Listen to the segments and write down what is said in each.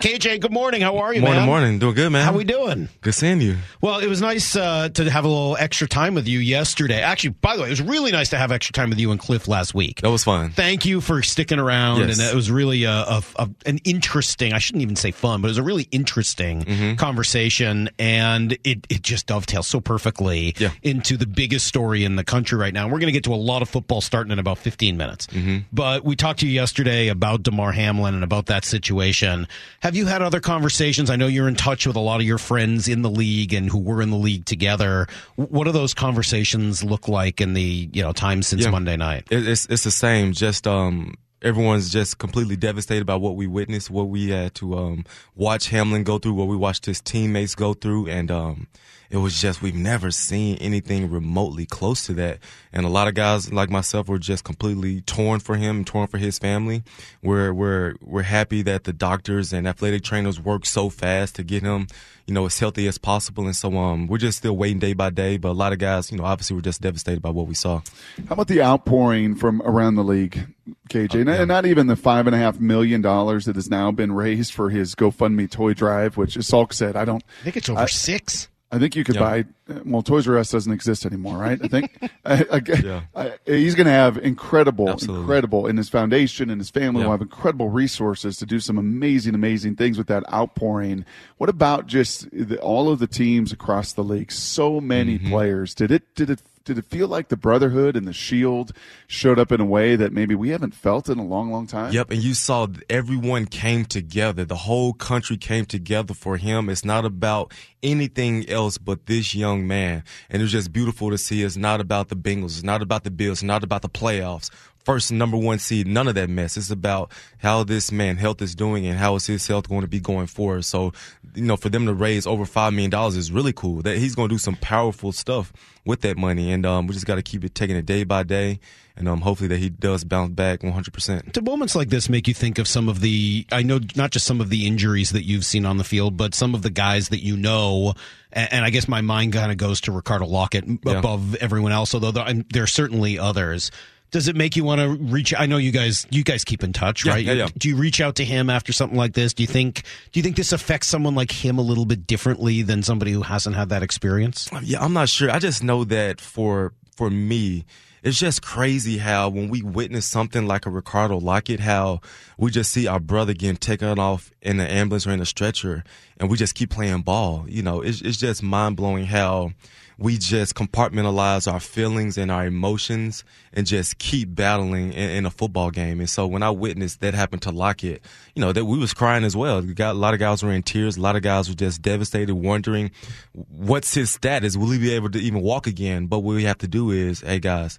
KJ, good morning. How are you, morning, man? Morning, Doing good, man. How we doing? Good seeing you. Well, it was nice uh, to have a little extra time with you yesterday. Actually, by the way, it was really nice to have extra time with you and Cliff last week. That was fun. Thank you for sticking around, Yes. and it was really a, a, a- an interesting. I shouldn't even say fun, but it was a really interesting Mm-hmm. conversation, and it it just dovetails so perfectly Yeah. into the biggest story in the country right now. And we're going to get to a lot of football starting in about fifteen minutes. Mm-hmm. But we talked to you yesterday about Damar Hamlin and about that situation. Have you had other conversations? I know you're in touch with a lot of your friends in the league and who were in the league together. What do those conversations look like in the you know time since Yeah. Monday night? It's it's the same. Just um, everyone's just completely devastated by what we witnessed, what we had to um watch Hamlin go through, what we watched his teammates go through, and um, it was just we've never seen anything remotely close to that. And a lot of guys like myself were just completely torn for him, torn for his family. We're we're we're happy that the doctors and athletic trainers worked so fast to get him, you know, as healthy as possible. And so um, we're just still waiting day by day. But a lot of guys, you know, obviously were just devastated by what we saw. How about the outpouring from around the league, KJ? and not even the five and a half million dollars that has now been raised for his GoFundMe toy drive, which, as Salk said, I don't. I think it's over six. I think you could Yeah. buy. Well, Toys R Us doesn't exist anymore, right? I think I, I, Yeah. I, he's going to have incredible, Absolutely. incredible, and his foundation and his family Yeah. will have incredible resources to do some amazing, amazing things with that outpouring. What about just the, all of the teams across the league? So many Mm-hmm. players. Did it? Did it? Did it feel like the brotherhood and the shield showed up in a way that maybe we haven't felt in a long, long time? Yep, and you saw everyone came together. The whole country came together for him. It's not about anything else but this young man. And it was just beautiful to see. It's not about the Bengals. It's not about the Bills. It's not about the playoffs. First number one seed, none of that mess. It's about how this man health is doing and how is his health going to be going forward. So, you know, for them to raise over five million dollars is really cool. That he's going to do some powerful stuff with that money, and um, we just got to keep it taking it day by day, and um, hopefully that he does bounce back one hundred percent. Do moments like this make you think of some of the? I know not just some of the injuries that you've seen on the field, but some of the guys that you know. And, and I guess my mind kind of goes to Ricardo Lockette Yeah. above everyone else, although there, there are certainly others. Does it make you want to reach? I know you guys, you guys keep in touch, Yeah, right? yeah, yeah. Do you reach out to him after something like this? Do you think? Do you think this affects someone like him a little bit differently than somebody who hasn't had that experience? Uh, yeah, I'm not sure. I just know that for for me, it's just crazy how when we witness something like a Ricardo Lockette, how we just see our brother getting taken off in an ambulance or in a stretcher, and we just keep playing ball. You know, it's it's just mind blowing how we just compartmentalize our feelings and our emotions and just keep battling in, in a football game. And so when I witnessed that happen to Lockette, you know, that we was crying as well. We got a lot of guys were in tears. A lot of guys were just devastated, wondering what's his status. Will he be able to even walk again? But what we have to do is, hey guys,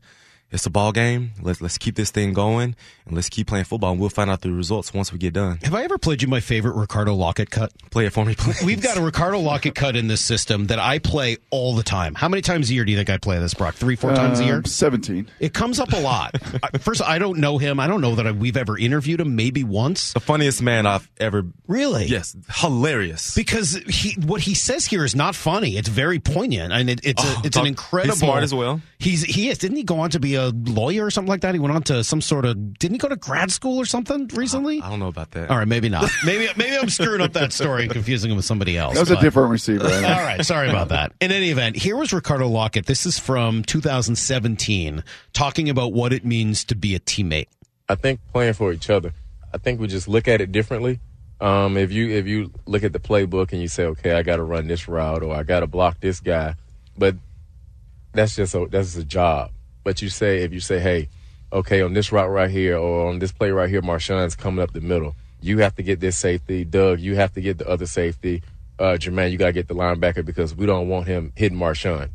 it's a ball game. Let's let's keep this thing going and let's keep playing football. And we'll find out the results once we get done. Have I ever played you my favorite Ricardo Lockette cut? Play it for me, please. We've got a Ricardo Lockette cut in this system that I play all the time. How many times a year do you think I play this, Brock? Three, four times a year? Um, Seventeen. It comes up a lot. First, I don't know him. I don't know that I, we've ever interviewed him. Maybe once. the funniest man I've ever. Really? Yes, hilarious. Because he, what he says here is not funny. It's very poignant, and it, it's a, Oh, it's talk- an he's incredible. smart as well. He's he is. Didn't he go on to be a lawyer or something like that? He went on to some sort of. Didn't he go to grad school or something recently? I don't know about that. All right, maybe not. Maybe maybe I'm screwing up that story and confusing him with somebody else. That was a different receiver. I. All right, sorry about that. In any event, here was Ricardo Lockette. This is from 2017, talking about what it means to be a teammate. I think playing for each other. I think we just look at it differently. Um, if you if you look at the playbook and you say, okay, I got to run this route or I got to block this guy, but that's just a that's a job. But you say if you say, hey, okay, on this route right here or on this play right here, Marshawn's coming up the middle. You have to get this safety, Doug. You have to get the other safety. Uh, Jermaine, you got to get the linebacker because we don't want him hitting Marshawn.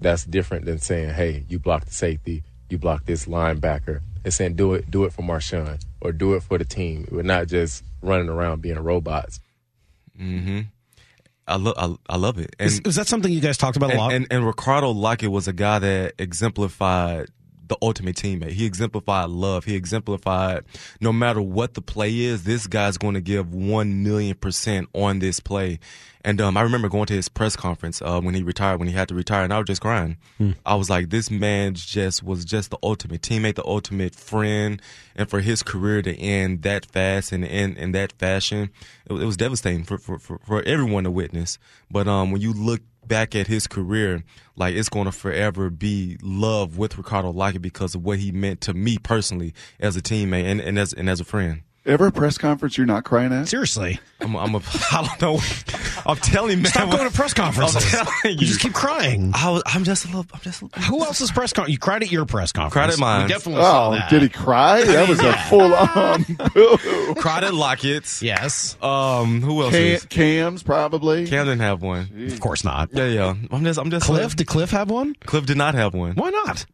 That's different than saying, "Hey, you block the safety, you block this linebacker." It's saying, "Do it, do it for Marshawn, or do it for the team." We're not just running around being robots. I love I, I love it. And Is, is that something you guys talked about a lot? and, and Ricardo Lockette was a guy that exemplified the ultimate teammate. He exemplified love. He exemplified no matter what the play is, this guy's going to give one million percent on this play. And um, I remember going to his press conference uh, when he retired, when he had to retire, and I was just crying. Hmm. I was like, this man just was just the ultimate teammate, the ultimate friend, and for his career to end that fast and end in that fashion, it, it was devastating for, for, for, for everyone to witness. But um, when you look back at his career, like it's going to forever be love with Ricardo Lockette because of what he meant to me personally as a teammate and, and as and as a friend. Ever a press conference you're not crying at? Seriously. I'm, I'm a, I don't know. I'm telling you, man. Stop going to press conferences. I'm telling You. you. just keep crying. I am just a little. I'm just. A little, Who else's press conference? You cried at your press conference. Cried at mine. We definitely oh, that. did he cry? That was yeah. a full on. cried at Lockette's. Yes. Um. Who else? Kam, Kam's probably. Kam didn't have one. Jeez. Of course not. Yeah, yeah. I'm just. I'm just. Cliff. Did Cliff have one? Cliff did not have one. Why not?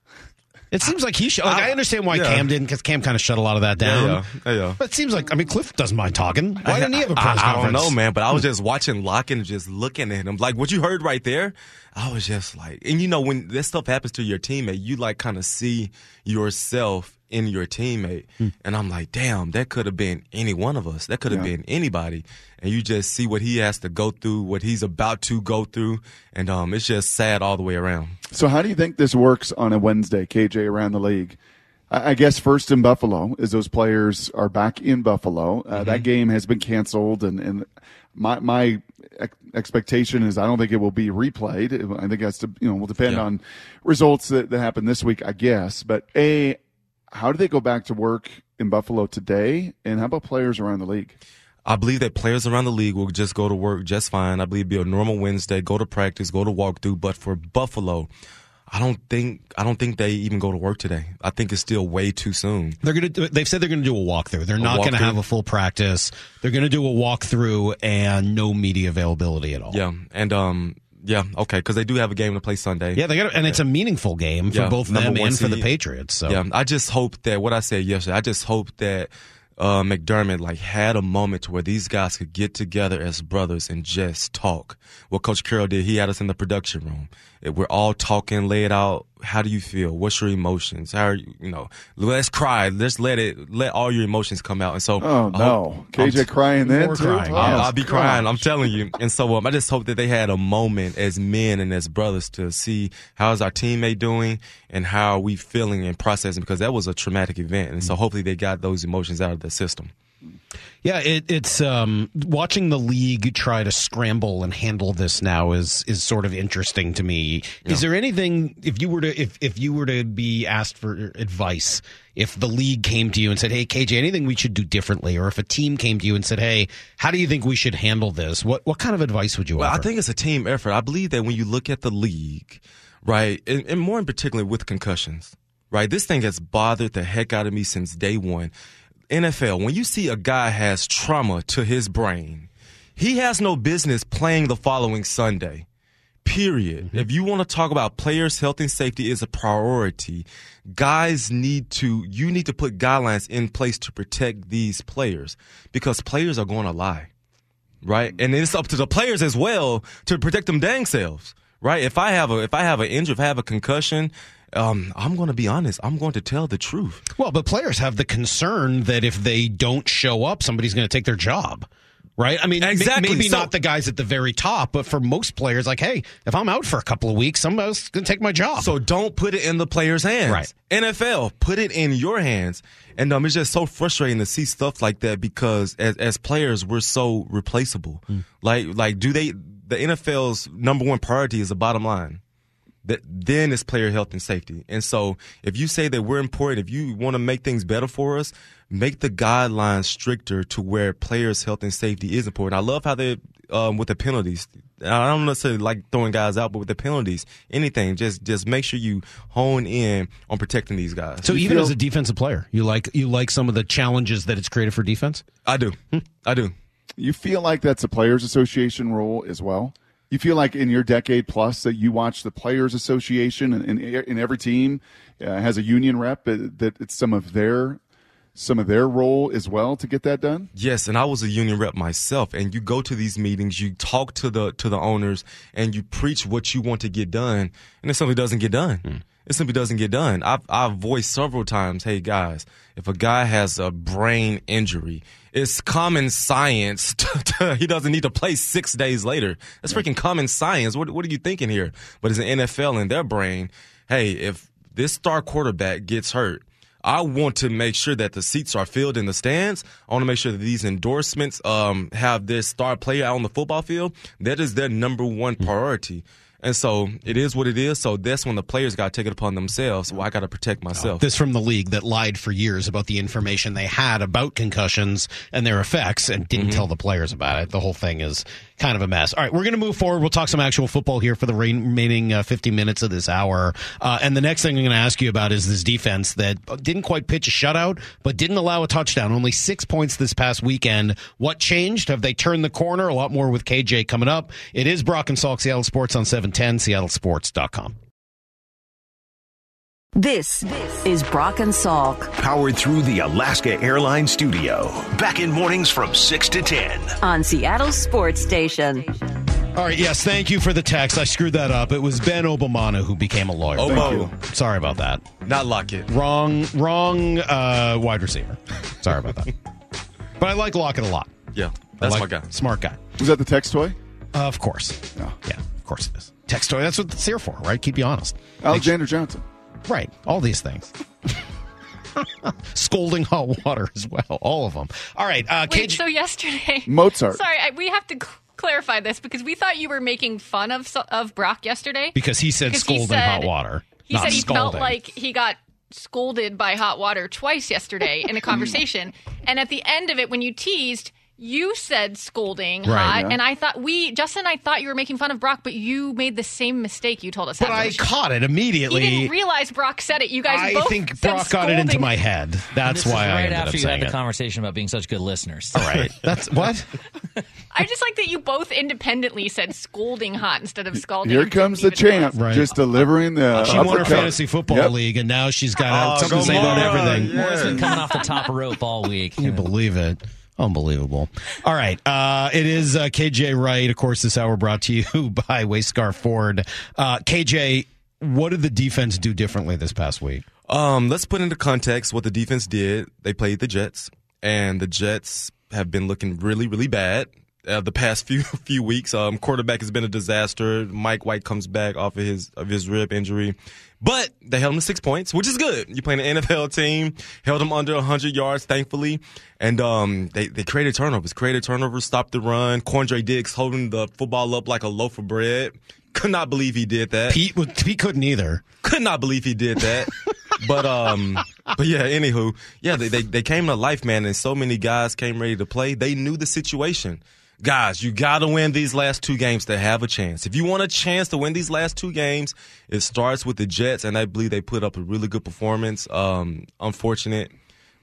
It seems like he should. Like, I, I understand why yeah. Kam didn't, because Kam kind of shut a lot of that down. Yeah, yeah, yeah. But it seems like I mean Cliff doesn't mind talking. Why didn't he have a press I, I, I don't know, man. But I was just watching Lockette and just looking at him, like what you heard right there. I was just like, and you know, when this stuff happens to your teammate, you like kind of see yourself in your teammate. Hmm. And I'm like, damn, that could have been any one of us. That could have yeah. been anybody. And you just see what he has to go through, what he's about to go through. And um, it's just sad all the way around. So, how do you think this works on a Wednesday, KJ, around the league? I guess first in Buffalo, as those players are back in Buffalo. Uh, mm-hmm. That game has been canceled, and, and my my expectation is I don't think it will be replayed. I think that's to, you know will depend yeah. on results that, that happen this week, I guess. But a how do they go back to work in Buffalo today? And how about players around the league? I believe that players around the league will just go to work just fine. I believe it'll be a normal Wednesday, go to practice, go to walkthrough. But for Buffalo, I don't think I don't think they even go to work today. I think it's still way too soon. They're gonna. Do, they've said they're gonna do a walkthrough. They're a not gonna have a full practice. They're gonna do a walkthrough and no media availability at all. Yeah, and um, yeah, okay, because they do have a game to play Sunday. Yeah, they got, and it's a meaningful game for yeah, both them and for the Patriots. So yeah, I just hope that what I said yesterday. I just hope that uh, McDermott like had a moment where these guys could get together as brothers and just talk. What Coach Carroll did, he had us in the production room. We're all talking, lay it out. How do you feel? What's your emotions? How are you? You know, let's cry. Let's let it, let all your emotions come out. And so, oh no, KJ I'm, crying then too. Crying. I'll, I'll, be crying. I'm telling you. And so, um, I just hope that they had a moment as men and as brothers to see how's our teammate doing and how are we feeling and processing because that was a traumatic event. And so, hopefully, they got those emotions out of the system. Yeah, it, it's um, watching the league try to scramble and handle this now is is sort of interesting to me. Yeah. Is there anything if you were to if if you were to be asked for advice, if the league came to you and said, "Hey, KJ, anything we should do differently," or if a team came to you and said, "Hey, how do you think we should handle this?" What what kind of advice would you well, offer? I think it's a team effort. I believe that when you look at the league, right, and, and more in particular with concussions, right, this thing has bothered the heck out of me since day one NFL, when you see a guy has trauma to his brain, he has no business playing the following Sunday. Period. Mm-hmm. If you want to talk about players' health and safety is a priority, guys need to, you need to put guidelines in place to protect these players because players are going to lie, right? And it's up to the players as well to protect them dang selves, right? If I have a, if I have an injury, if I have a concussion, um, I'm going to be honest. I'm going to tell the truth. Well, but players have the concern that if they don't show up, somebody's going to take their job. Right? I mean, exactly. maybe so, not the guys at the very top, but for most players, like, hey, if I'm out for a couple of weeks, somebody's going to take my job. So don't put it in the player's hands. Right. NFL, put it in your hands. And um, it's just so frustrating to see stuff like that because as, as players, we're so replaceable. Mm. Like, like, do they, the NFL's number one priority is the bottom line that then it's player health and safety. And so if you say that we're important, if you want to make things better for us, make the guidelines stricter to where players health and safety is important. I love how they um, with the penalties. I don't necessarily like throwing guys out, but with the penalties, anything, just just make sure you hone in on protecting these guys. So you even feel, as a defensive player, you like you like some of the challenges that it's created for defense. I do, hmm. I do. You feel like that's a players' association role as well you feel like in your decade plus that you watch the players association and, in every team uh, has a union rep uh, that it's some of their some of their role as well to get that done yes and i was a union rep myself and you go to these meetings you talk to the to the owners and you preach what you want to get done and then something doesn't get done mm. it simply doesn't get done. I've, I've voiced several times, hey guys, if a guy has a brain injury, it's common science. To, to, he doesn't need to play six days later. That's freaking common science. What, what are you thinking here? But it's an NFL in their brain, hey, if this star quarterback gets hurt, I want to make sure that the seats are filled in the stands. I want to make sure that these endorsements um, have this star player out on the football field. That is their number one priority. And so it is what it is. So that's when the players got to take it upon themselves. Well, I got to protect myself. This from the league that lied for years about the information they had about concussions and their effects and didn't Mm-hmm. tell the players about it. The whole thing is kind of a mess. All right, we're going to move forward. We'll talk some actual football here for the remaining uh, 50 minutes of this hour. Uh, and the next thing I'm going to ask you about is this defense that didn't quite pitch a shutout, but didn't allow a touchdown. Only six points this past weekend. What changed? Have they turned the corner? A lot more with KJ coming up. It is Brock and Salk, Seattle Sports on 710, seattlesports.com. This is Brock and Salk. Powered through the Alaska Airlines studio. Back in mornings from 6 to 10. on Seattle Sports Station. All right, yes, thank you for the text. I screwed that up. It was Ben Obomanu who became a lawyer. Obo. Sorry about that. Not Lockette. Wrong, wrong uh, wide receiver. Sorry about that. But I like Lockette a lot. Yeah, that's like- my guy. Smart guy. Was that the text toy? Uh, of course. No. Yeah, of course it is. Text toy. That's what it's here for, right? Keep you honest. Alexander Johnson. Right. All these things. Scolding hot water as well. All of them. All right. Uh, Wait, KJ so yesterday, Mozart. Sorry, I, we have to cl- clarify this because we thought you were making fun of of Brock yesterday. because he said Because he scolding said- hot water. He not said he scalding. felt like he got scolded by hot water twice yesterday in a conversation, and at the end of it, when you teased. You said scolding Right, hot, yeah. and I thought we Justin I thought you were making fun of Brock, but you made the same mistake. You told us, But after I the show. caught it He immediately. didn't realize Brock said it. You guys I both think said Brock got it into my head. That's This why is I right ended after up you saying had the it. conversation about being such good listeners. Right. That's what? I just like that you both independently said scolding hot instead of scalding. Here comes the champ, Right. just delivering the. She uh, won her uppercut. fantasy football Yep. league, and now she's got Oh, something to say about everything. yeah. Moore's been coming off the top rope all week. Can you believe it? Unbelievable. All right. Uh, it is uh, KJ Wright. Of course, this hour brought to you by Wayscar Ford. Uh, KJ, what did the defense do differently this past week? Um, let's put into context what the defense did. They played the Jets, and the Jets have been looking really, really bad. Uh, the past few few weeks, um, quarterback has been a disaster. Mike White comes back off of his of his rib injury, but they held him to six points, which is good. You playing an NFL team, held him under hundred yards, thankfully, and um, they they created turnovers, created turnovers, stopped the run. Quandre Diggs holding the football up like a loaf of bread. Could not believe he did that Pete, Pete couldn't either. could not believe he did that. but um, but yeah. Anywho, yeah, they, they they came to life, man, and so many guys came ready to play. They knew the situation. Guys, you got to win these last two games to have a chance. If you want a chance to win these last two games, it starts with the Jets, and I believe they put up a really good performance. Um, unfortunate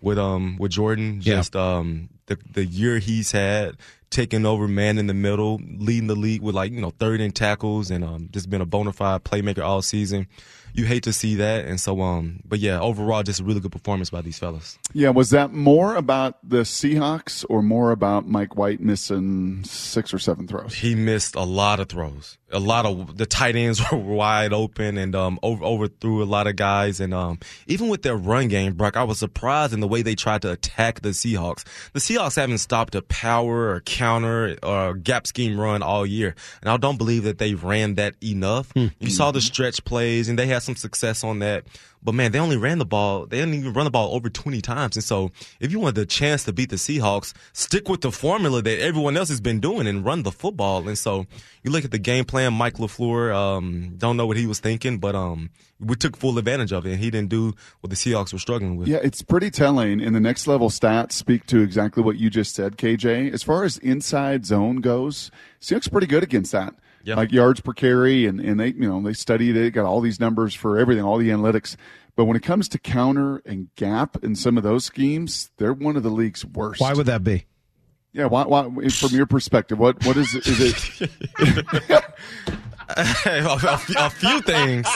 with um with Jordan, Yeah. just um the the year he's had taking over man in the middle, leading the league with like you know third in tackles, and um just been a bona fide playmaker all season. You hate to see that, and so um but yeah, overall just a really good performance by these fellas. Yeah, was that more about the Seahawks or more about Mike White missing six or seven throws? He missed a lot of throws. A lot of the tight ends were wide open and um, over, overthrew a lot of guys. And um, even with their run game, Brock, I was surprised in the way they tried to attack the Seahawks. The Seahawks haven't stopped a power or counter or uh, gap scheme run all year, and I don't believe that they ran that enough. Hmm. You saw the stretch plays, and they had some success on that. But man, they only ran the ball. They didn't even run the ball over 20 times. And so if you want the chance to beat the Seahawks, stick with the formula that everyone else has been doing and run the football. And so you look at the game plan, Mike LaFleur, um, don't know what he was thinking, but, um, we took full advantage of it and he didn't do what the Seahawks were struggling with. Yeah, it's pretty telling. And the next level stats speak to exactly what you just said, KJ. As far as inside zone goes, Seahawks pretty good against that. Yeah. Like yards per carry, and, and they you know they studied it, got all these numbers for everything, all the analytics. But when it comes to counter and gap and some of those schemes, they're one of the league's worst. Why would that be? Yeah, why, why, from your perspective, what what is it? Is it a, a few- things.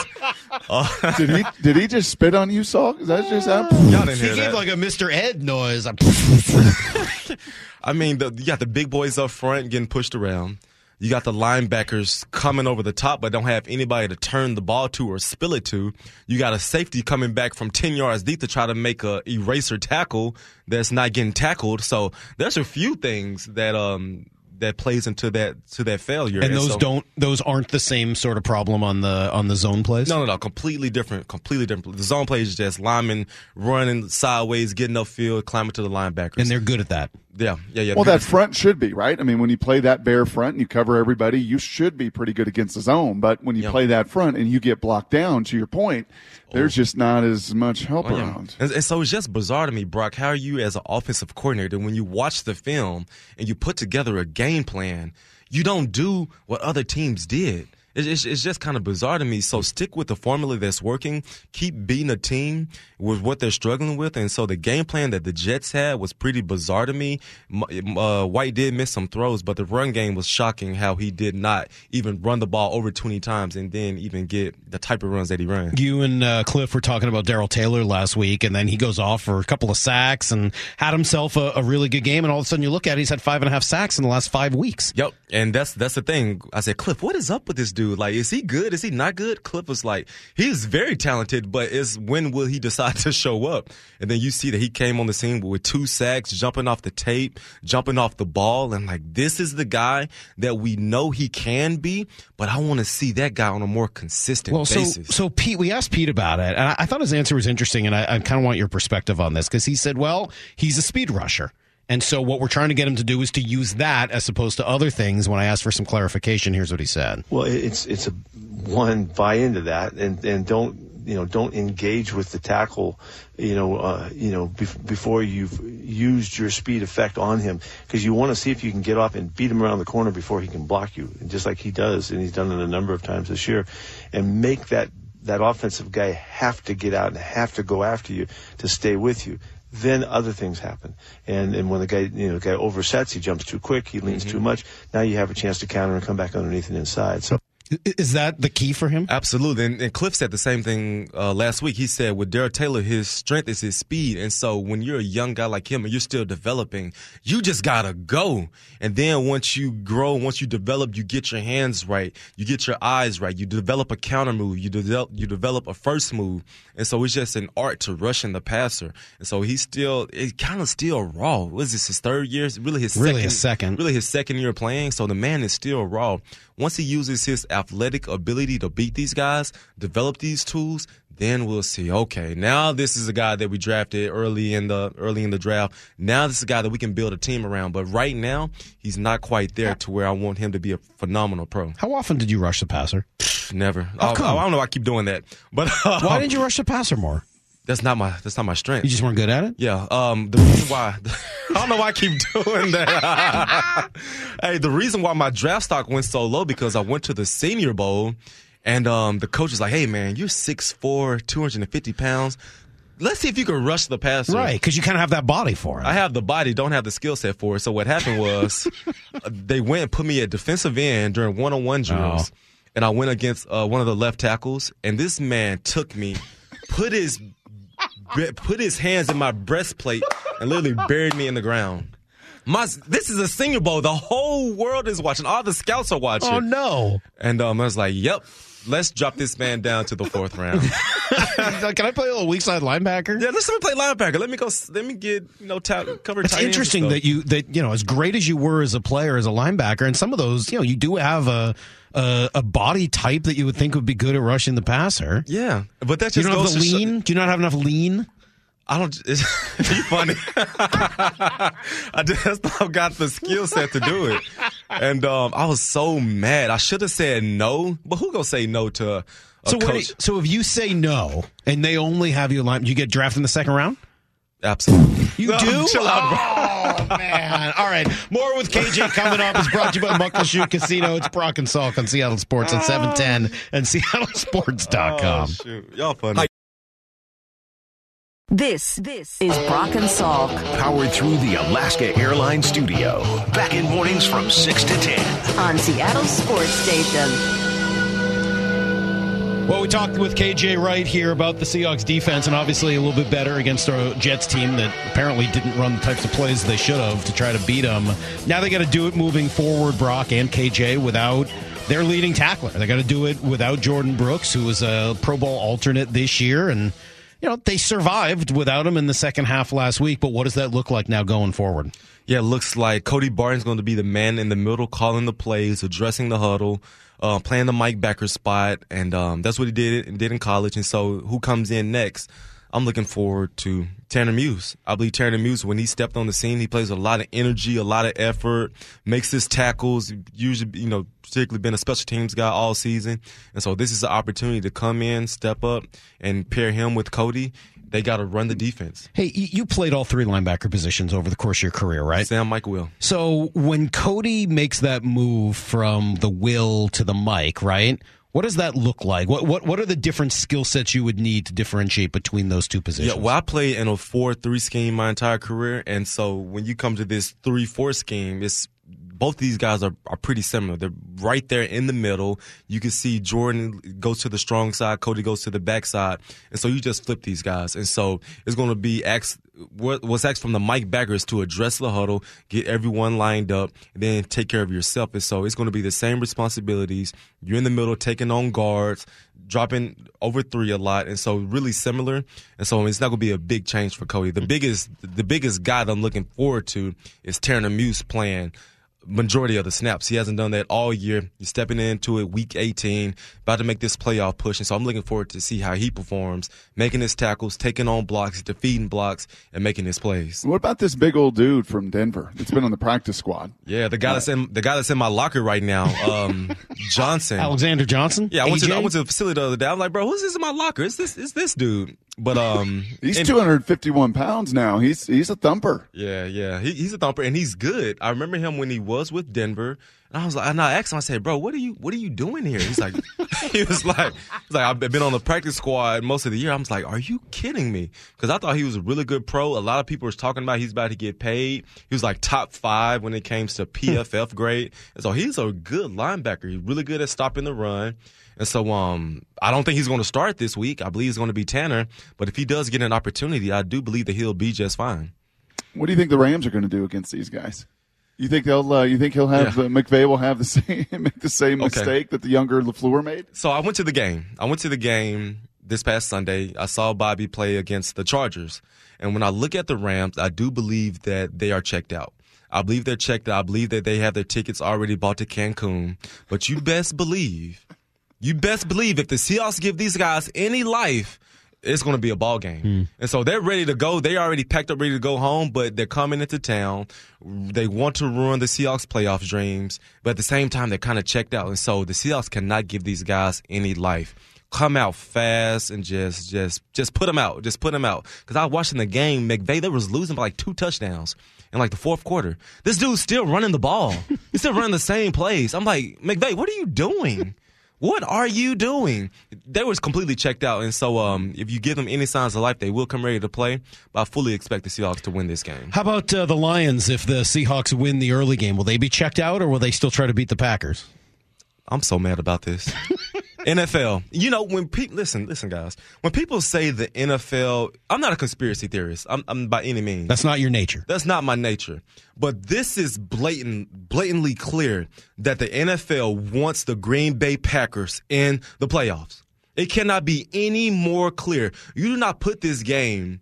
did he did he just spit on you, Salk? Is that just happened? Y'all didn't He hear gave like a Mr. Ed noise. I mean, the, you got the big boys up front getting pushed around. You got the linebackers coming over the top, but don't have anybody to turn the ball to or spill it to. You got a safety coming back from 10 yards deep to try to make a eraser tackle that's not getting tackled. So there's a few things that, um, that plays into that to that failure. And those so- don't those aren't the same sort of problem on the on the zone plays. No, no, no. Completely different. Completely different. The zone plays is just linemen running sideways, getting upfield, climbing to the linebackers. and they're good at that. Yeah, yeah, yeah. Well, that front should be right. I mean, when you play that bare front and you cover everybody, you should be pretty good against the zone. But when you Yeah. play that front and you get blocked down, to your point, there's oh. just not as much help Oh, yeah. around. And, and so it's just bizarre to me, Brock. How are you as an offensive coordinator when you watch the film and you put together a game plan, you don't do what other teams did? It's, it's, it's just kind of bizarre to me. So stick with the formula that's working. Keep beating a team with what they're struggling with. And so the game plan that the Jets had was pretty bizarre to me. Uh, White did miss some throws, but the run game was shocking how he did not even run the ball over 20 times and then even get the type of runs that he ran. You and uh, Cliff were talking about Darrell Taylor last week, and then he goes off for a couple of sacks and had himself a, a really good game. And all of a sudden, you look at it, he's had five and a half sacks in the last five weeks. Yep, and that's that's the thing. I said, Cliff, what is up with this dude? Like, is he good? Is he not good? Cliff was like, he's very talented, but it's when will he decide to show up? And then you see that he came on the scene with two sacks, jumping off the tape, jumping off the ball, and like this is the guy that we know he can be. But I want to see that guy on a more consistent Well, so basis. so Pete, we asked Pete about it, and I, I thought his answer was interesting, and I, I kind of want your perspective on this because he said, "Well, he's a speed rusher." And so, what we're trying to get him to do is to use that as opposed to other things. When I asked for some clarification, here's what he said. Well, it's it's a one buy into that and and don't you know don't engage with the tackle, you know uh, you know bef- before you've used your speed effect on him because you want to see if you can get off and beat him around the corner before he can block you, and just like he does, and he's done it a number of times this year, and make that that offensive guy have to get out and have to go after you to stay with you. Then other things happen, and and when the guy you know the guy oversets, he jumps too quick, he leans mm-hmm. too much. Now you have a chance to counter and come back underneath and inside. So. Is that the key for him? Absolutely. And, and Cliff said the same thing uh, last week. He said with Darrell Taylor, his strength is his speed. And so when you're a young guy like him and you're still developing, you just got to go. And then once you grow, once you develop, you get your hands right, you get your eyes right, you develop a counter move, you develop, you develop a first move. And so it's just an art to rushing the passer. And so he's still, it's kind of still raw. What is this, his third year? Really his Really second, his second. really his second year playing. So the man is still raw. Once he uses his athletic ability to beat these guys, develop these tools, then we'll see. Okay, now this is a guy that we drafted early in the early in the draft. Now this is a guy that we can build a team around. But right now, he's not quite there to where I want him to be a phenomenal pro. How often did you rush the passer? Never. How I? I don't know. why I keep doing that, but uh, Why didn't you rush the passer more? That's not my. That's not my strength. You just weren't good at it. Yeah. Um. The reason why I don't know why I keep doing that. hey, the reason why my draft stock went so low because I went to the Senior Bowl, and um, the coach was like, "Hey, man, you're 6'4", 250 pounds. Let's see if you can rush the passer." Right, because you kind of have that body for it. I have the body, don't have the skill set for it. So what happened was, uh, they went and put me at defensive end during one-on-one drills, Oh. and I went against uh, one of the left tackles, and this man took me, put his put his hands in my breastplate, and literally buried me in the ground. My this is a Senior Bowl. The whole world is watching. All the scouts are watching. oh no! And um, I was like, "Yep, let's drop this man down to the fourth round." Can I play a little weak side linebacker? yeah, let's let me play linebacker. Let me go. Let me get you know ta- cover. It's tight ends and interesting that you that you know as great as you were as a player as a linebacker, and some of those you know you do have a a, a body type that you would think would be good at rushing the passer. Yeah, but that You just don't have the lean. Do you not have enough lean? I don't. It's, you funny. I just don't got the skill set to do it, and um, I was so mad. I should have said no, but who gonna say no to So what, coach? so if you say no and they only have you line, you get drafted in the second round. Absolutely, You No, do? Chill out, bro. Oh man! All right, more with KJ coming up is brought to you by Muckleshoot Casino. It's Brock and Salk on Seattle Sports on seven ten and SeattleSports.com. Oh, shoot. Y'all funny. This this is Brock and Salk. Powered through the Alaska Airlines studio. Back in mornings from 6 to 10. on Seattle Sports Station. Well, we talked with KJ Wright here about the Seahawks defense, and obviously a little bit better against a Jets team that apparently didn't run the types of plays they should have to try to beat them. Now they got to do it moving forward, Brock and KJ, without their leading tackler. They got to do it without Jordyn Brooks, who was a Pro Bowl alternate this year, and you know they survived without him in the second half last week. But what does that look like now going forward? Yeah, it looks like Cody Barton's going to be the man in the middle, calling the plays, addressing the huddle, uh, playing the Mike backer spot, and um, that's what he did did in college. And so, who comes in next? I'm looking forward to Tanner Muse. I believe Tanner Muse, when he stepped on the scene, he plays a lot of energy, a lot of effort, makes his tackles. Usually, you know, particularly been a special teams guy all season, and so this is an opportunity to come in, step up, and pair him with Cody they got to run the defense. Hey, you played all three linebacker positions over the course of your career, right? Sam Mike Will. So when Cody makes that move from the will to the Mike, right? What does that look like? What what what are the different skill sets you would need to differentiate between those two positions? Yeah, well, I played in a four-three scheme my entire career, and so when you come to this three-four scheme, it's both of these guys are, are pretty similar. They're right there in the middle. You can see Jordan goes to the strong side, Cody goes to the back side, and so you just flip these guys. And so it's going to be asked, what's asked from the Mike backers to address the huddle, get everyone lined up, and then take care of yourself. And so it's going to be the same responsibilities. You're in the middle, taking on guards, dropping over three a lot, and so really similar. And so it's not going to be a big change for Cody. The mm. biggest, the biggest guy that I'm looking forward to is Tanner Muse playing majority of the snaps. He hasn't done that all year. He's stepping into it week 18, about to make this playoff push. And so I'm looking forward to see how he performs, making his tackles, taking on blocks, defeating blocks, and making his plays. What about this big old dude from Denver that's been on the practice squad? Yeah, the guy uh, that's in the guy that's in my locker right now, um, Johnson. Alexander Johnson? Yeah, I went, to, I went to the facility the other day. I'm like, bro, who's this in my locker? It's this it's this dude. But um, he's and, 251 pounds now. He's he's a thumper. Yeah, yeah, he, he's a thumper, and he's good. I remember him when he was with Denver, and I was like, and I asked him, I said, bro, what are you what are you doing here? He's like, he was like, he's like, I've been on the practice squad most of the year. I was like, are you kidding me? Because I thought he was a really good pro. A lot of people were talking about he's about to get paid. He was like top five when it came to PFF grade, and so he's a good linebacker. He's really good at stopping the run. And so um, I don't think he's going to start this week. I believe he's going to be Tanner. But if he does get an opportunity, I do believe that he'll be just fine. What do you think the Rams are going to do against these guys? You think they'll? Uh, you think he'll have yeah. uh, McVay will have the same make the same okay. mistake that the younger Lafleur made? So I went to the game. I went to the game this past Sunday. I saw Bobby play against the Chargers, and when I look at the Rams, I do believe that they are checked out. I believe they're checked out. I believe that they have their tickets already bought to Cancun. But you best believe you best believe if the Seahawks give these guys any life, it's going to be a ball game. Mm. And so they're ready to go. They already packed up, ready to go home, but they're coming into town. They want to ruin the Seahawks playoff dreams, but at the same time, they're kind of checked out. And so the Seahawks cannot give these guys any life. Come out fast and just, just, just put them out. Just put them out. Because I was watching the game, McVay, they was losing by like two touchdowns in like the fourth quarter. This dude's still running the ball. He's still running the same plays. I'm like, McVay, what are you doing? What are you doing? They was completely checked out, and so um, if you give them any signs of life, they will come ready to play. But I fully expect the Seahawks to win this game. How about uh, the Lions? If the Seahawks win the early game, will they be checked out, or will they still try to beat the Packers? I'm so mad about this. NFL. You know, when people listen, listen, guys. When people say the NFL, I'm not a conspiracy theorist. I'm, I'm, by any means. That's not your nature. That's not my nature. But this is blatant, blatantly clear that the NFL wants the Green Bay Packers in the playoffs. It cannot be any more clear. You do not put this game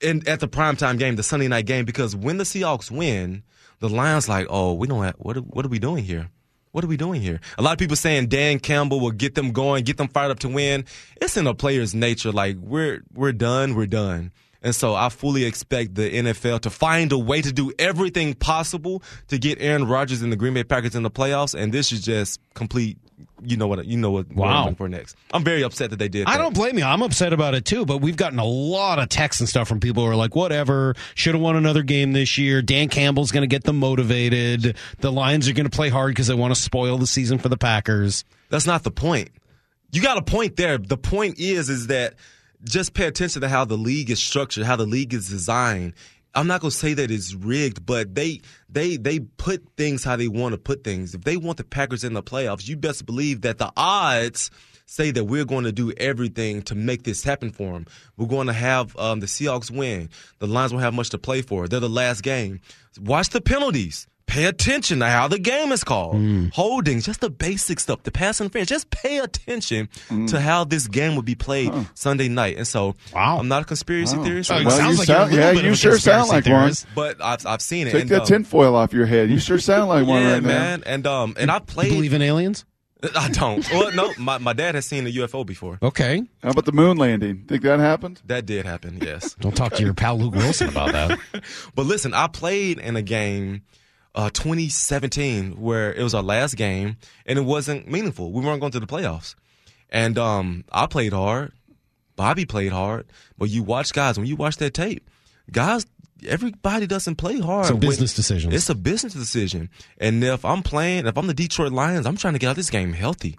in at the primetime game, the Sunday night game, because when the Seahawks win, the Lions like, oh, we don't have what. What are we doing here? What are we doing here? A lot of people saying Dan Campbell will get them going, get them fired up to win. It's in a player's nature. Like we're we're done, we're done. And so I fully expect the NFL to find a way to do everything possible to get Aaron Rodgers and the Green Bay Packers in the playoffs. And this is just complete you know what you know what wow. I'm for next. I'm very upset that they did. I that. don't blame you. I'm upset about it too. But we've gotten a lot of texts and stuff from people who are like, "Whatever, should have won another game this year." Dan Campbell's going to get them motivated. The Lions are going to play hard because they want to spoil the season for the Packers. That's not the point. You got a point there. The point is, is that just pay attention to how the league is structured, how the league is designed I'm not gonna say that it's rigged, but they they they put things how they want to put things. If they want the Packers in the playoffs, you best believe that the odds say that we're going to do everything to make this happen for them. We're going to have um, the Seahawks win. The Lions won't have much to play for. They're the last game. Watch the penalties. Pay attention to how the game is called. Holdings, just the basic stuff, the pass interference. Just pay attention to how this game will be played Sunday night. And so, Wow. I'm not a conspiracy Wow. theorist. It Well, sounds you like you're a sound- yeah, bit you of sure sound conspiracy like one. theorist. but I've, I've seen it. Take and, that um, tinfoil off your head. You sure sound like one yeah, right man. And um, and I played. Believe in aliens? I don't. Well, no, my, my dad has seen a UFO before. Okay. How about the moon landing? Think that happened? That did happen, yes. Don't talk to your pal Luke Wilson about that. But listen, I played in a game, uh, 2017, where it was our last game, and it wasn't meaningful. We weren't going to the playoffs, and um, I played hard. Bobby played hard, but you watch guys when you watch that tape, guys. Everybody doesn't play hard. It's a business decision. It's a business decision, and if I'm playing, if I'm the Detroit Lions, I'm trying to get out this game healthy.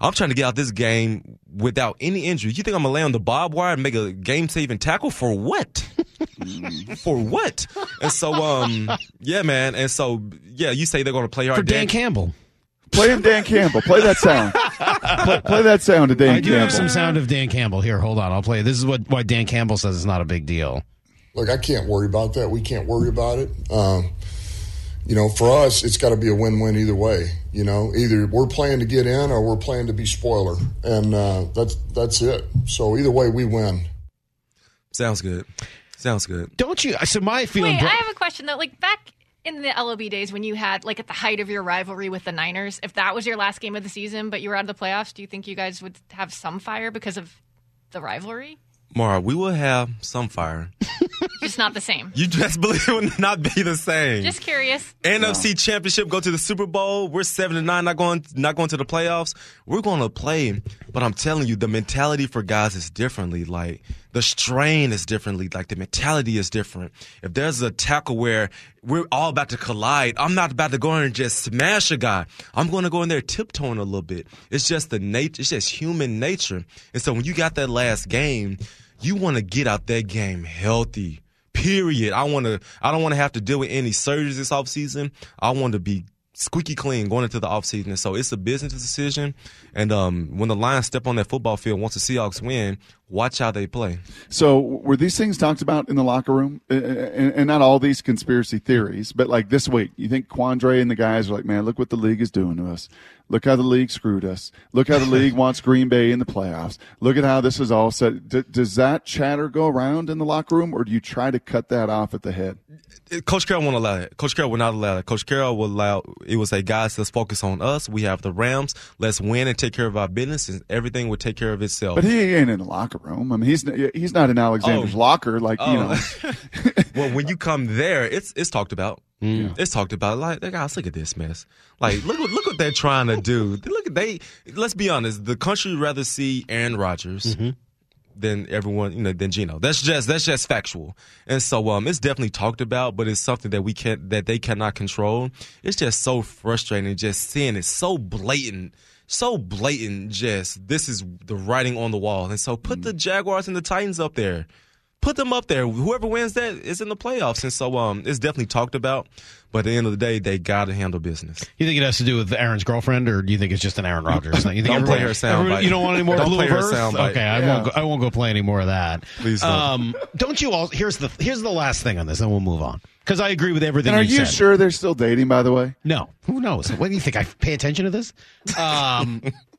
I'm trying to get out this game without any injury. You think I'm gonna lay on the barbed wire and make a game saving tackle for what? for what? And so, um, yeah, man. And so, yeah, you say they're gonna play hard. For Dan Campbell. Play him, Dan Campbell. Play that sound. play, play that sound to Dan I do Campbell. have some sound of Dan Campbell. Here, hold on. I'll play. it. This is what why Dan Campbell says it's not a big deal. Look, I can't worry about that. We can't worry about it. Um, you know, for us, it's got to be a win-win either way. You know, either we're playing to get in or we're playing to be spoiler, and uh, that's that's it. So either way, we win. Sounds good. Sounds good. Don't you? So my feeling. Wait, bro- I have a question though. Like back in the LOB days when you had like at the height of your rivalry with the Niners, if that was your last game of the season, but you were out of the playoffs, do you think you guys would have some fire because of the rivalry? Mara, we will have some fire. Just not the same. You just believe it would not be the same. Just curious. NFC Championship, go to the Super Bowl. We're seven and nine, not going, not going to the playoffs. We're going to play, but I'm telling you, the mentality for guys is differently. Like the strain is differently. Like the mentality is different. If there's a tackle where we're all about to collide, I'm not about to go in and just smash a guy. I'm going to go in there tiptoeing a little bit. It's just the nature. It's just human nature. And so when you got that last game, you want to get out that game healthy. Period. I want to. I don't want to have to deal with any surgeries this offseason. I want to be squeaky clean going into the offseason. And so it's a business decision. And um, when the Lions step on that football field, once the Seahawks win, watch how they play. So, were these things talked about in the locker room? And not all these conspiracy theories, but like this week, you think Quandre and the guys are like, man, look what the league is doing to us. Look how the league screwed us. Look how the league wants Green Bay in the playoffs. Look at how this is all set. D- does that chatter go around in the locker room, or do you try to cut that off at the head? Coach Carroll won't allow it. Coach Carroll will not allow it. Coach Carroll will allow. It will say, guys, let's focus on us. We have the Rams. Let's win and take care of our business, and everything will take care of itself. But he ain't in the locker room. I mean, he's he's not in Alexander's Oh. locker, like you Oh. know. well, when you come there, it's it's talked about. Mm. It's talked about. Like, guys, look at this mess. Like, look what look what they're trying to do. Look at they. Let's be honest. The country would rather see Aaron Rodgers mm-hmm. than everyone, you know, than Geno. That's just that's just factual. And so, um, it's definitely talked about, but it's something that we can't that they cannot control. It's just so frustrating, just seeing it so blatant. So blatant, just this is the writing on the wall, and so put mm. the Jaguars and the Titans up there put them up there. Whoever wins that is in the playoffs, and so um, it's definitely talked about. But at the end of the day, they got to handle business. You think it has to do with Aaron's girlfriend, or do you think it's just an Aaron Rodgers thing? You think Don't play her sound bite. You don't want any more Don't Blue play her Earth? sound bite. Okay, I Yeah. won't. Go, I won't go play any more of that. Please don't. Um, don't you all? Here's the here's the last thing on this, and we'll move on because I agree with everything. And are you you said. sure they're still dating? By the way, No, who knows? What do you think? I pay attention to this. Um,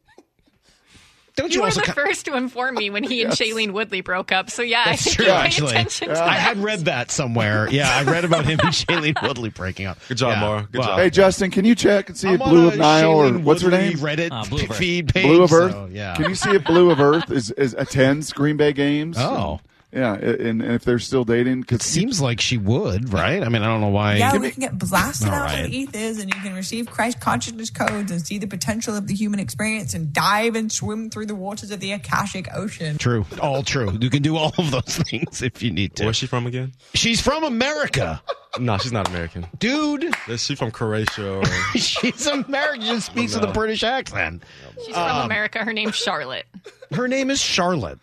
don't you, You were also? the ki- first to inform me when he and Shailene Woodley broke up. So yeah, That's I think true, you pay actually. attention to I had read that somewhere. Yeah, I read about him and Shailene Woodley breaking up. Good job, Yeah. Mara. Good Wow. job. hey Justin, can you check and see I'm if Blue of Nile or Shailene what's her name? Reddit Uh, Blu of Earth. feed page. Blu of Earth. so, yeah. Can you see if Blu of Earth is, is attends Green Bay games? Oh. Yeah, and, and if they're still dating, It because seems like she would, right? I mean, I don't know why. Yeah, we can get blasted out right. from the ethers, and you can receive Christ consciousness codes and see the potential of the human experience and dive and swim through the waters of the Akashic Ocean. True, all true. You can do all of those things if you need to. Where's she from again? She's from America, No, she's not American. dude. Is she from Croatia? Or... She's American. She speaks with a British accent. She's from um, America. Her name's Charlotte. Her name is Charlotte.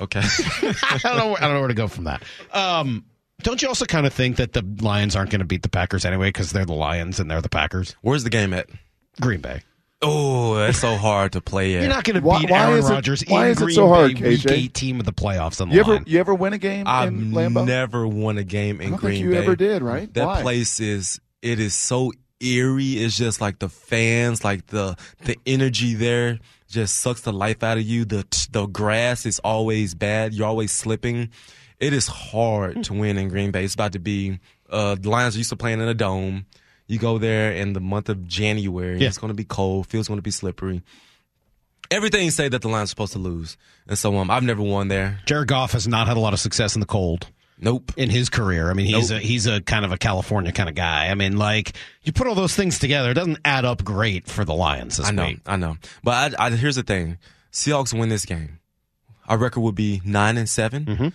Okay. I don't know. I don't know where to go from that. Um, Don't you also kind of think that the Lions aren't going to beat the Packers anyway because they're the Lions and they're the Packers? Where's the game at? Green Bay. Oh, that's so hard to play at. You're not going to beat why Aaron is it- Rodgers why in is it Green so hard, Bay Week KJ? Eight team of the playoffs on the You ever line. you ever win a game I've in Lambeau? never won a game in I don't Green think you Bay. ever did, right? That Why? place is it is so eerie. It's just like the fans, like the the energy there just sucks the life out of you. The the grass is always bad. You're always slipping. It is hard to win in Green Bay. It's about to be uh the Lions are used to playing in a dome. You go there in the month of January. Yeah. It's going to be cold. Field's going to be slippery. Everything say that the Lions are supposed to lose, and so um, I've never won there. Jared Goff has not had a lot of success in the cold. Nope. In his career, I mean, he's Nope. a he's a kind of a California kind of guy. I mean, like you put all those things together, it doesn't add up great for the Lions this I know, week. I know. But I, I, here's the thing: Seahawks win this game. Our record would be nine and 7 Mm-hmm.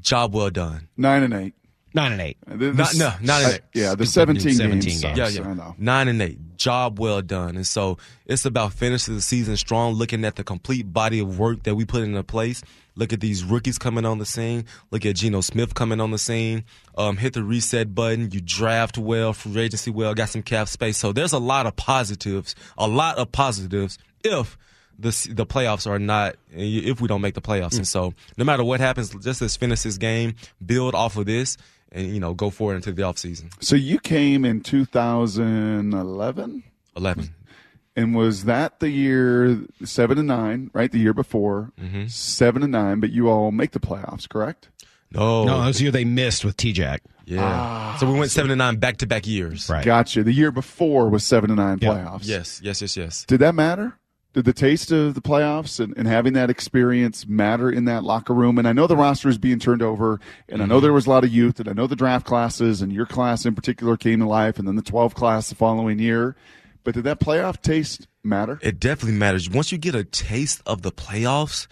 Job well done. Nine and eight. Nine and eight. The- the- Not, no, nine and I- eight. yeah, the 17, 17 games. games. Yeah, yeah. I know. Nine and eight. Job well done. And so it's about finishing the season strong, looking at the complete body of work that we put into place. Look at these rookies coming on the scene. Look at Geno Smith coming on the scene. Um, hit the reset button. You draft well, free agency well, got some cap space. So there's a lot of positives, a lot of positives if the the playoffs are not if we don't make the playoffs. And so no matter what happens, just let's finish this game, build off of this, and you know go forward into the offseason. So you came in 2011, Eleven. And was that the year seven and nine? Right, the year before Mm-hmm. seven and nine, but you all make the playoffs, correct? No, No, that was the year they missed with T-Jack. Yeah. so we went seven and nine back to back years. Right. Gotcha. The year before was seven and nine Yeah. playoffs. Yes, yes, yes, yes. Did that matter? Did the taste of the playoffs and, and having that experience matter in that locker room? And I know the roster is being turned over, and I know there was a lot of youth, and I know the draft classes, and your class in particular came to life, and then the 12 class the following year. But did that playoff taste matter? It definitely matters. Once you get a taste of the playoffs,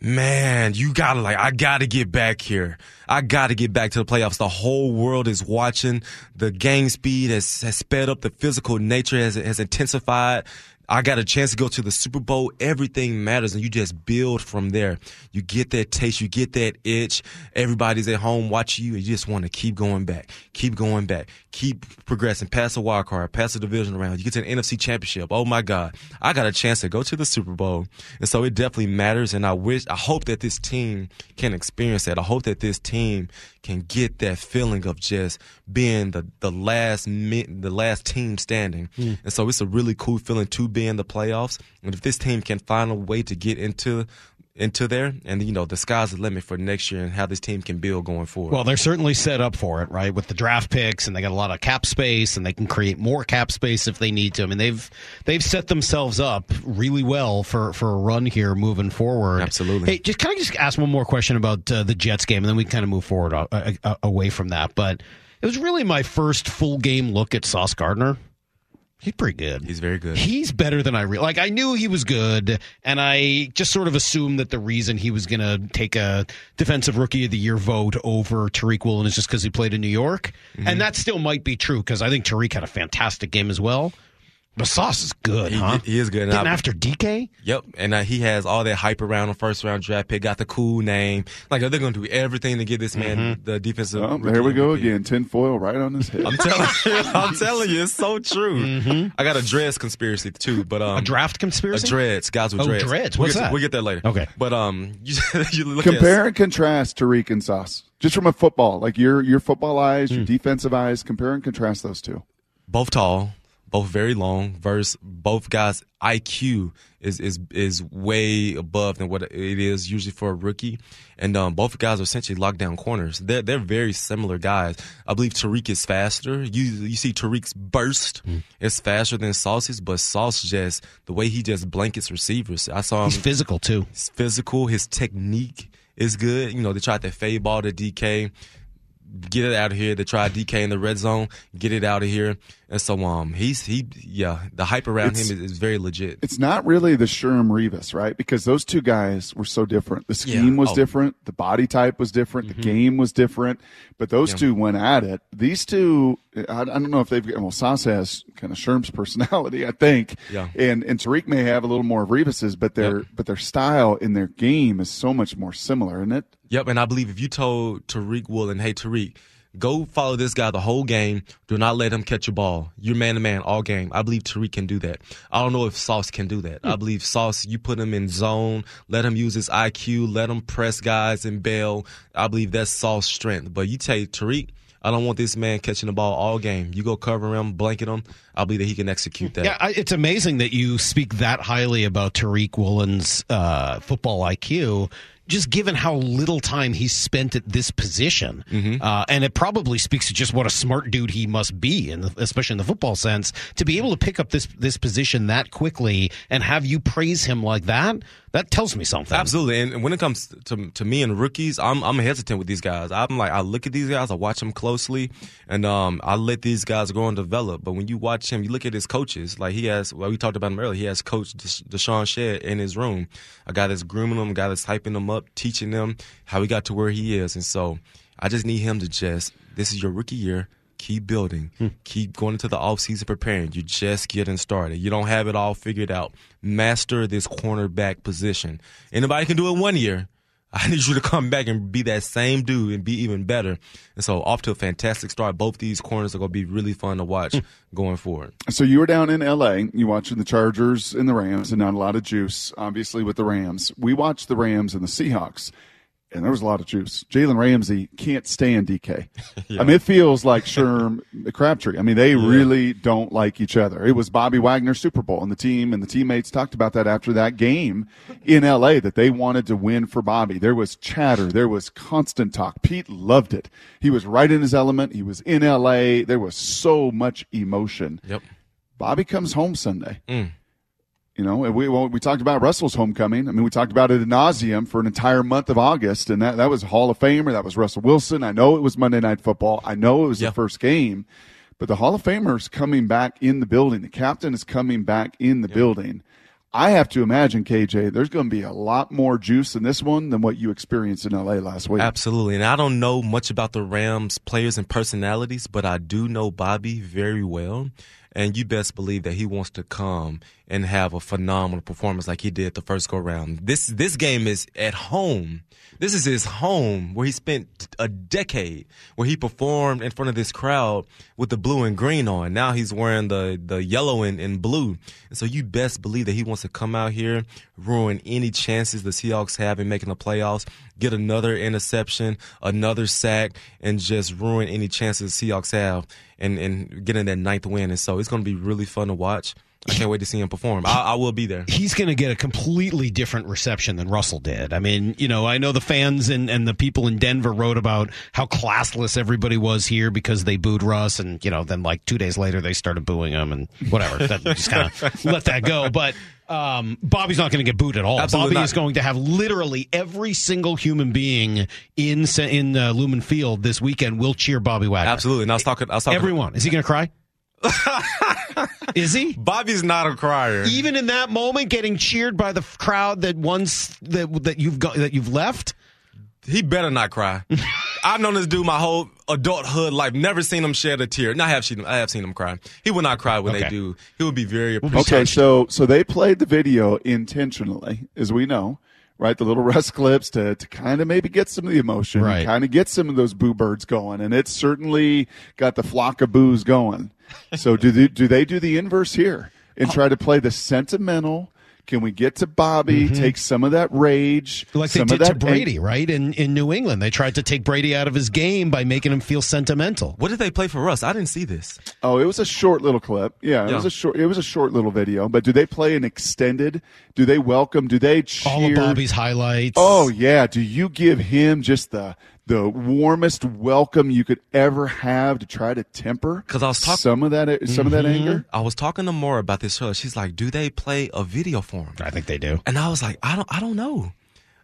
man, you gotta like, I gotta get back here. I gotta get back to the playoffs. The whole world is watching. The game speed has, has sped up. The physical nature has, has intensified. I got a chance to go to the Super Bowl. Everything matters, and you just build from there. You get that taste, you get that itch. Everybody's at home watching you, and you just want to keep going back, keep going back, keep progressing, pass the wild card, pass the division round. You get to the NFC Championship. Oh my God, I got a chance to go to the Super Bowl, and so it definitely matters. And I wish, I hope that this team can experience that. I hope that this team can get that feeling of just being the the last the last team standing. Hmm. And so it's a really cool feeling to be in the playoffs. And if this team can find a way to get into into there, and you know the sky's the limit for next year and how this team can build going forward. Well, they're certainly set up for it, right? With the draft picks, and they got a lot of cap space, and they can create more cap space if they need to. I mean, they've they've set themselves up really well for for a run here moving forward. Absolutely. Hey, just can I just ask one more question about uh, the Jets game, and then we kind of move forward uh, uh, uh, away from that. But it was really my first full game look at Sauce Gardner. He's pretty good. He's very good. He's better than I re- like. I knew he was good, and I just sort of assumed that the reason he was going to take a defensive rookie of the year vote over Tariq Woolen is just because he played in New York, Mm-hmm. and that still might be true because I think Tariq had a fantastic game as well. But Sauce is good, He- huh? he is good. And Getting I- after DK, Yep, and uh, he has all that hype around a first round draft pick. Got the cool name. Like they're going to do everything to give this man Mm-hmm. the defensive. Oh, rookie there we go MVP. again. Tinfoil right on his head. I'm telling you, I'm telling you, it's so true. I got a dreads conspiracy too, but um, Mm-hmm. a draft a conspiracy. dreads, guys with Oh, dreads. dreads. We'll What's get that? we'll get that later. Okay. but um, you, you look Compare at and contrast Tariq and Sauce. Just from a football, like your your football eyes, Hmm. your defensive eyes. Compare and contrast those two. both tall, both very long. Versus both guys' IQ is is is way above than what it is usually for a rookie, and um, both guys are essentially lockdown corners. They're they're very similar guys. I believe Tariq is faster. You you see Tariq's burst is faster than Sauce's, but Sauce just the way he just blankets receivers. I saw him. He's physical too. He's physical. His technique is good. You know, they tried to fade ball to DK. Get it out of here. They tried DK in the red zone. Get it out of here. And so, um, he's he, yeah, the hype around It's- him is, is very legit. It's not really the Sherm Revis, right? Because those two guys were so different. The scheme Yeah. was Oh. different. The body type was different. The game was different. But those Yeah. two went at it. These two, I, I don't know if they've well Sauce has kind of Sherm's personality, I think. Yeah. And and Tariq may have a little more of Revis's, but their but their style in their game is so much more similar, isn't it? Yep, and I believe if you told Tariq Woolen, hey Tariq, go follow this guy the whole game. Do not let him catch a ball. You're man to man all game. I believe Tariq can do that. I don't know if Sauce can do that. I believe Sauce, you put him in zone, let him use his IQ, let him press guys and bail. I believe that's Sauce's strength. But you take Tariq, I don't want this man catching the ball all game. You go cover him, blanket him. I believe that he can execute that. Yeah, I, it's amazing that you speak that highly about Tariq Woolen's uh, football IQ. Just given how little time he's spent at this position, uh, and it probably speaks to just what a smart dude he must be, in the, especially in the football sense, to be able to pick up this this position that quickly and have you praise him like that. That tells me something. Absolutely, and when it comes to to me and rookies, I'm I'm hesitant with these guys. I'm like I look at these guys, I watch them closely, and um I let these guys grow and develop. But when you watch him, you look at his coaches. Like he has, well, we talked about him earlier. He has Coach Desha- DeShawn Shead in his room, a guy that's grooming them, a guy that's hyping them up, teaching them how he got to where he is. And so I just need him to just this is your rookie year. Keep building. Hmm. Keep going into the offseason preparing. You're just getting started. You don't have it all figured out. Master this cornerback position. Anybody can do it one year. I need you to come back and be that same dude and be even better. And so, off to a fantastic start. Both these corners are going to be really fun to watch hmm. going forward. So you were down in L.A. You watching the Chargers and the Rams, and not a lot of juice, obviously, with the Rams. We watched the Rams and the Seahawks, and there was a lot of juice. Jalen Ramsey can't stand DK. I mean, it feels like Sherm Crabtree. I mean, they really don't like each other. It was Bobby Wagner's Super Bowl, and the team and the teammates talked about that after that game in L.A. that they wanted to win for Bobby. There was chatter, there was constant talk. Pete loved it. He was right in his element. He was in L.A. There was so much emotion. Yep. Bobby comes home Sunday. Mm. You know, and we well, we talked about Russell's homecoming. I mean, we talked about it ad nauseum for an entire month of August, and that that was Hall of Famer. That was Russell Wilson. I know it was Monday Night Football. I know it was the first game, but the Hall of Famer's coming back in the building. The captain is coming back in the building. I have to imagine, KJ, there's going to be a lot more juice in this one than what you experienced in LA last week. Absolutely. And I don't know much about the Rams players and personalities, but I do know Bobby very well. And you best believe that he wants to come and have a phenomenal performance like he did the first go round. This this game is at home. This is his home where he spent a decade, where he performed in front of this crowd with the blue and green on. Now he's wearing the, the yellow and, and blue. And so you best believe that he wants to come out here, ruin any chances the Seahawks have in making the playoffs, get another interception, another sack, and just ruin any chances the Seahawks have and, and getting that ninth win. And so it's to be really fun to watch. I can't wait to see him perform. I, I will be there. he's going to get a completely different reception than Russell did. I mean, you know, I know the fans and, and the people in Denver wrote about how classless everybody was here because they booed Russ, and you know, then like two days later they started booing him and whatever. that, just kind of let that go. But um, Bobby's not going to get booed at all. Absolutely Bobby not. is going to have literally every single human being in in uh, Lumen Field this weekend will cheer Bobby Wagner. Absolutely. And I was talking. I was talking. Everyone is he going to cry? is he? Bobby's not a crier. even in that moment getting cheered by the crowd that once that that you've got that you've left He better not cry. I've known this dude my whole adulthood life. Never seen him shed a tear. And I have seen him. I have seen him cry. He will not cry when Okay. they do. He will be very appreciative. Okay, so so they played the video intentionally, as we know, right? The little rest clips to to kind of maybe get some of the emotion, Right. kind of get some of those boo birds going, and it's certainly got the flock of boos going. So do they, do they do the inverse here and try to play the sentimental? Can we get to Bobby? Take some of that rage, Mm-hmm. like they some did of to that Brady, right? In in New England, they tried to take Brady out of his game by making him feel sentimental. What did they play for us? I didn't see this. Oh, it was a short little clip. Yeah, it Yeah. was a short. It was a short little video. But do they play an extended? Do they welcome? Do they cheer? All of Bobby's highlights. Oh yeah. Do you give him just the the warmest welcome you could ever have to try to temper because I was talking some of that some of that Mm-hmm. anger. I was talking to Maura about this earlier. She's like, "Do they play a video for him?" I think they do. And I was like, "I don't. I don't know.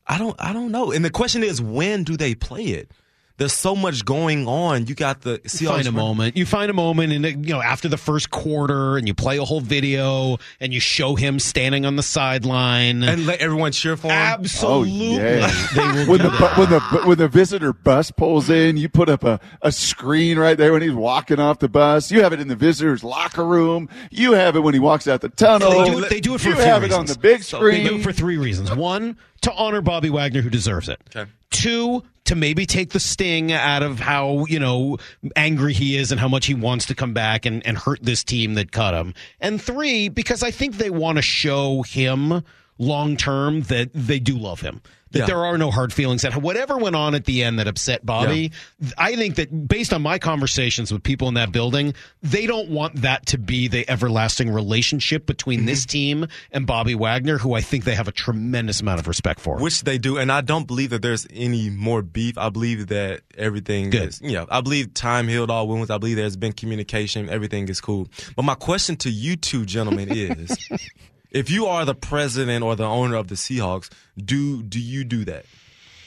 I don't. I don't know." And the question is, when do they play it? There's so much going on. You got the Seahawks You find a run- moment. You find a moment, and you know after the first quarter, and you play a whole video, and you show him standing on the sideline. and let everyone cheer for him. Absolutely, Oh, yeah. they will when the when the when the visitor bus pulls in, you put up a, a screen right there when he's walking off the bus. You have it in the visitor's locker room. You have it when he walks out the tunnel. They do it, they do it for you a few have reasons. it on the big screen. They do it for three reasons. One, to honor Bobby Wagner, who deserves it. Okay. Two, to maybe take the sting out of how, you know, angry he is and how much he wants to come back and, and hurt this team that cut him. And three, because I think they want to show him long term that they do love him. That Yeah. there are no hard feelings. That whatever went on at the end that upset Bobby, I think that based on my conversations with people in that building, they don't want that to be the everlasting relationship between Mm-hmm. this team and Bobby Wagner, who I think they have a tremendous amount of respect for. Which they do, and I don't believe that there's any more beef. I believe that everything Good. is, you know, I believe time healed all wounds. I believe there's been communication. Everything is cool. But my question to you two gentlemen is, if you are the president or the owner of the Seahawks, do do you do that?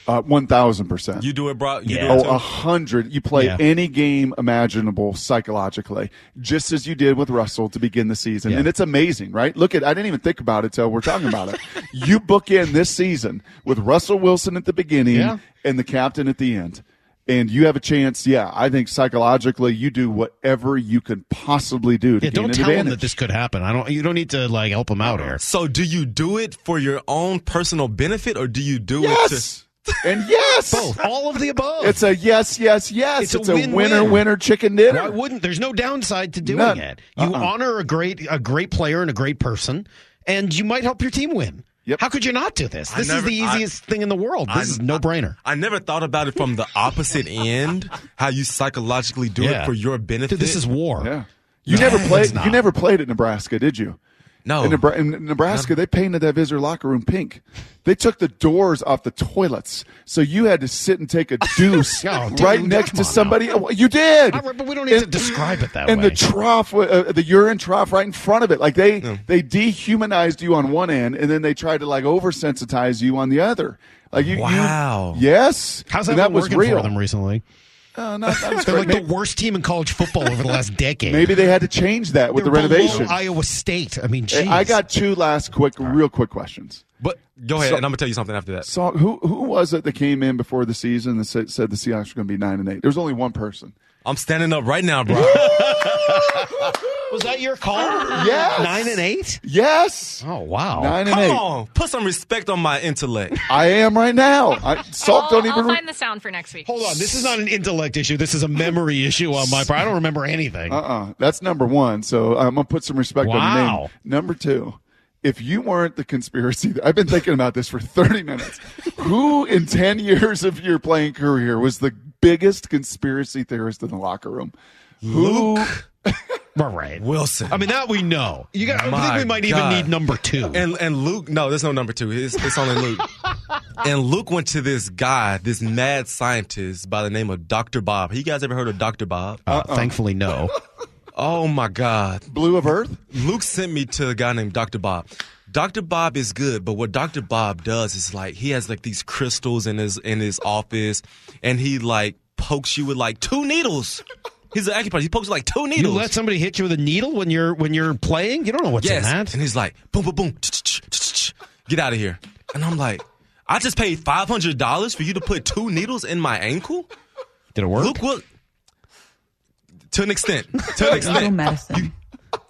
Uh, One thousand percent. You do it, bro. You Yeah. do it Oh, a hundred. You play Yeah. any game imaginable psychologically, just as you did with Russell to begin the season. Yeah. And it's amazing, right? Look at, I didn't even think about it till we're talking about it. you book in this season with Russell Wilson at the beginning Yeah. and the captain at the end. And you have a chance, yeah. I think psychologically, you do whatever you can possibly do to yeah, gain don't an tell him advantage. that this could happen. I don't. You don't need to like help him out here. So do you do it for your own personal benefit, or do you do it yes, and yes, Both, all of the above. It's a yes, yes, yes. It's It's, a a, win-win. winner, winner, chicken dinner. Why wouldn't? There's no downside to doing None. it. You Uh-uh. honor a great a great player and a great person, and you might help your team win. Yep. How could you not do this? This never- is the I- easiest thing in the world. This I- is no brainer. I never thought about it from the opposite end, how you psychologically do Yeah. it for your benefit. Dude, this is war. Yeah. You No, never played. not. You never played at Nebraska, did you? No. In, Nebra- in Nebraska, they painted that visitor locker room pink. They took the doors off the toilets, so you had to sit and take a deuce dude, right come next to on somebody. You did, right, but we don't need to describe it that and way. the trough, uh, the urine trough, right in front of it. Like they they dehumanized you on one end, and then they tried to like oversensitize you on the other. Like you, you- Wow. yes. How's that, And that been was working real. for them recently? Uh, not, not They're like maybe, the worst team in college football over the last decade. maybe they had to change that with They're the renovation. Iowa State. I mean, geez. I got two last quick, real quick questions. But go ahead, So- and I'm gonna tell you something after that. So who who was it that came in before the season that said, said the Seahawks were going to be nine and eight? There was only one person. I'm standing up right now, bro. Was that your call? Yes. Nine and eight. Yes, Oh wow. nine and Come eight. on, put some respect on my intellect. I am right now. I, Salk I'll, don't I'll even. find the sound for next week. Hold on. This is not an intellect issue. This is a memory issue on my part. I don't remember anything. uh uh That's number one. So I'm gonna put some respect on the Wow. name. Number two. If you weren't the conspiracy, I've been thinking about this for 30 minutes. Who in 10 years of your playing career was the biggest conspiracy theorist in the locker room? Who? All right. Willson. I mean, that we know. You got. I think we might even need number two. And and Luke, no, there's no number two. It's, it's only Luke. and Luke went to this guy, this mad scientist by the name of Dr. Bob. Have You guys ever heard of Dr. Bob? Uh, Thankfully, no. Oh my God. Blu of Earth? Luke sent me to a guy named Dr. Bob. Dr. Bob is good, but what Dr. Bob does is like he has like these crystals in his in his office, and he like pokes you with like two needles. He's an acupuncturist. He pokes like two needles. You needles. let somebody hit you with a needle when you're when you're playing. You don't know what's yes, in that. and he's like boom, boom, boom, get out of here. And I'm like, I just paid five hundred dollars for you to put two needles in my ankle. Did it work? Luke, what? To an extent. To an Little extent. medicine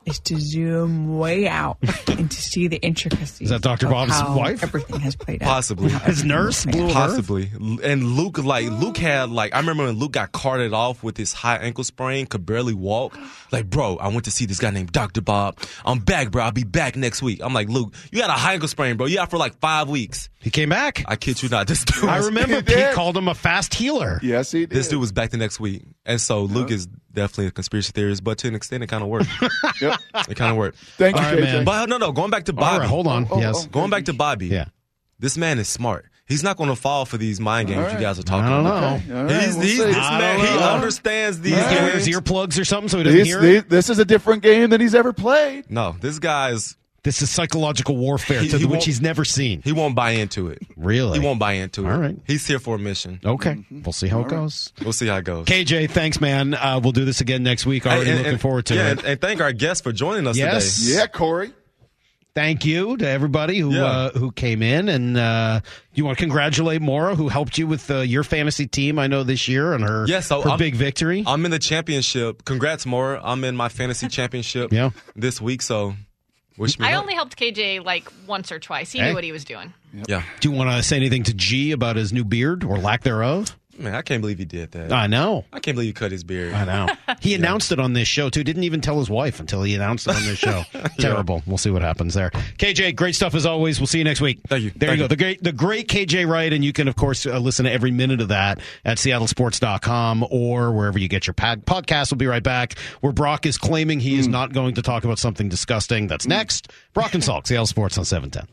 is to zoom way out and to see the intricacies. Is that Dr. Bob's how wife? Everything has played out. Possibly. His nurse blew Possibly. And Luke, like, Luke had, like, I remember when Luke got carted off with his high ankle sprain, could barely walk. Like, bro, I went to see this guy named Dr. Bob. I'm back, bro. I'll be back next week. I'm like, Luke, you got a high ankle sprain, bro. You out for like five weeks. He came back. I kid you not. This dude, I remember He Pete called him a fast healer. Yes, he did. This dude was back the next week. And so Luke is definitely a conspiracy theorist, but to an extent, it kind of worked. Yep. it kind of worked. Thank you, All right, JJ. man. But no, no, going back to Bobby. right, hold on. Oh, oh yes. oh. Going back to Bobby. Yeah. This man is smart. He's not going to fall for these mind games All you guys are talking I don't about. know. All right, He's, we'll he's this I man. don't He know. understands these All right. He wears earplugs or something so he doesn't This, hear this, it. this is a different game than he's ever played. No, this guy's This is psychological warfare He- to he which he's never seen. He won't buy into it. Really? He won't buy into it. All right. He's here for a mission. Okay, we'll see how it goes. We'll see how it goes. KJ, thanks, man. Uh, we'll do this again next week. Already And- looking and- forward to yeah, it. And, and thank our guests for joining us Yes. today. Yeah, Corey. Thank you to everybody who Yeah. uh, who came in, and uh, you want to congratulate Maura, who helped you with uh, your fantasy team. I know this year and her Yeah, so her I'm- big victory. I'm in the championship. Congrats, Maura. I'm in my fantasy championship Yeah. this week, so wish me I luck. only helped KJ like once or twice. He Hey. knew what he was doing. Yeah. Do you want to say anything to G about his new beard or lack thereof? Man, I can't believe he did that. I know. I can't believe he cut his beard. I know. He announced it on this show too. Didn't even tell his wife until he announced it on this show. Terrible. We'll see what happens there. KJ, great stuff as always. We'll see you next week. Thank you. There Thank you go. The great, the great KJ Wright, and you can of course uh, listen to every minute of that at SeattleSports.com or wherever you get your pod- podcast. We'll be right back. Where Brock is claiming he is not going to talk about something disgusting. That's next. Brock and Salk, Seattle Sports on seven ten.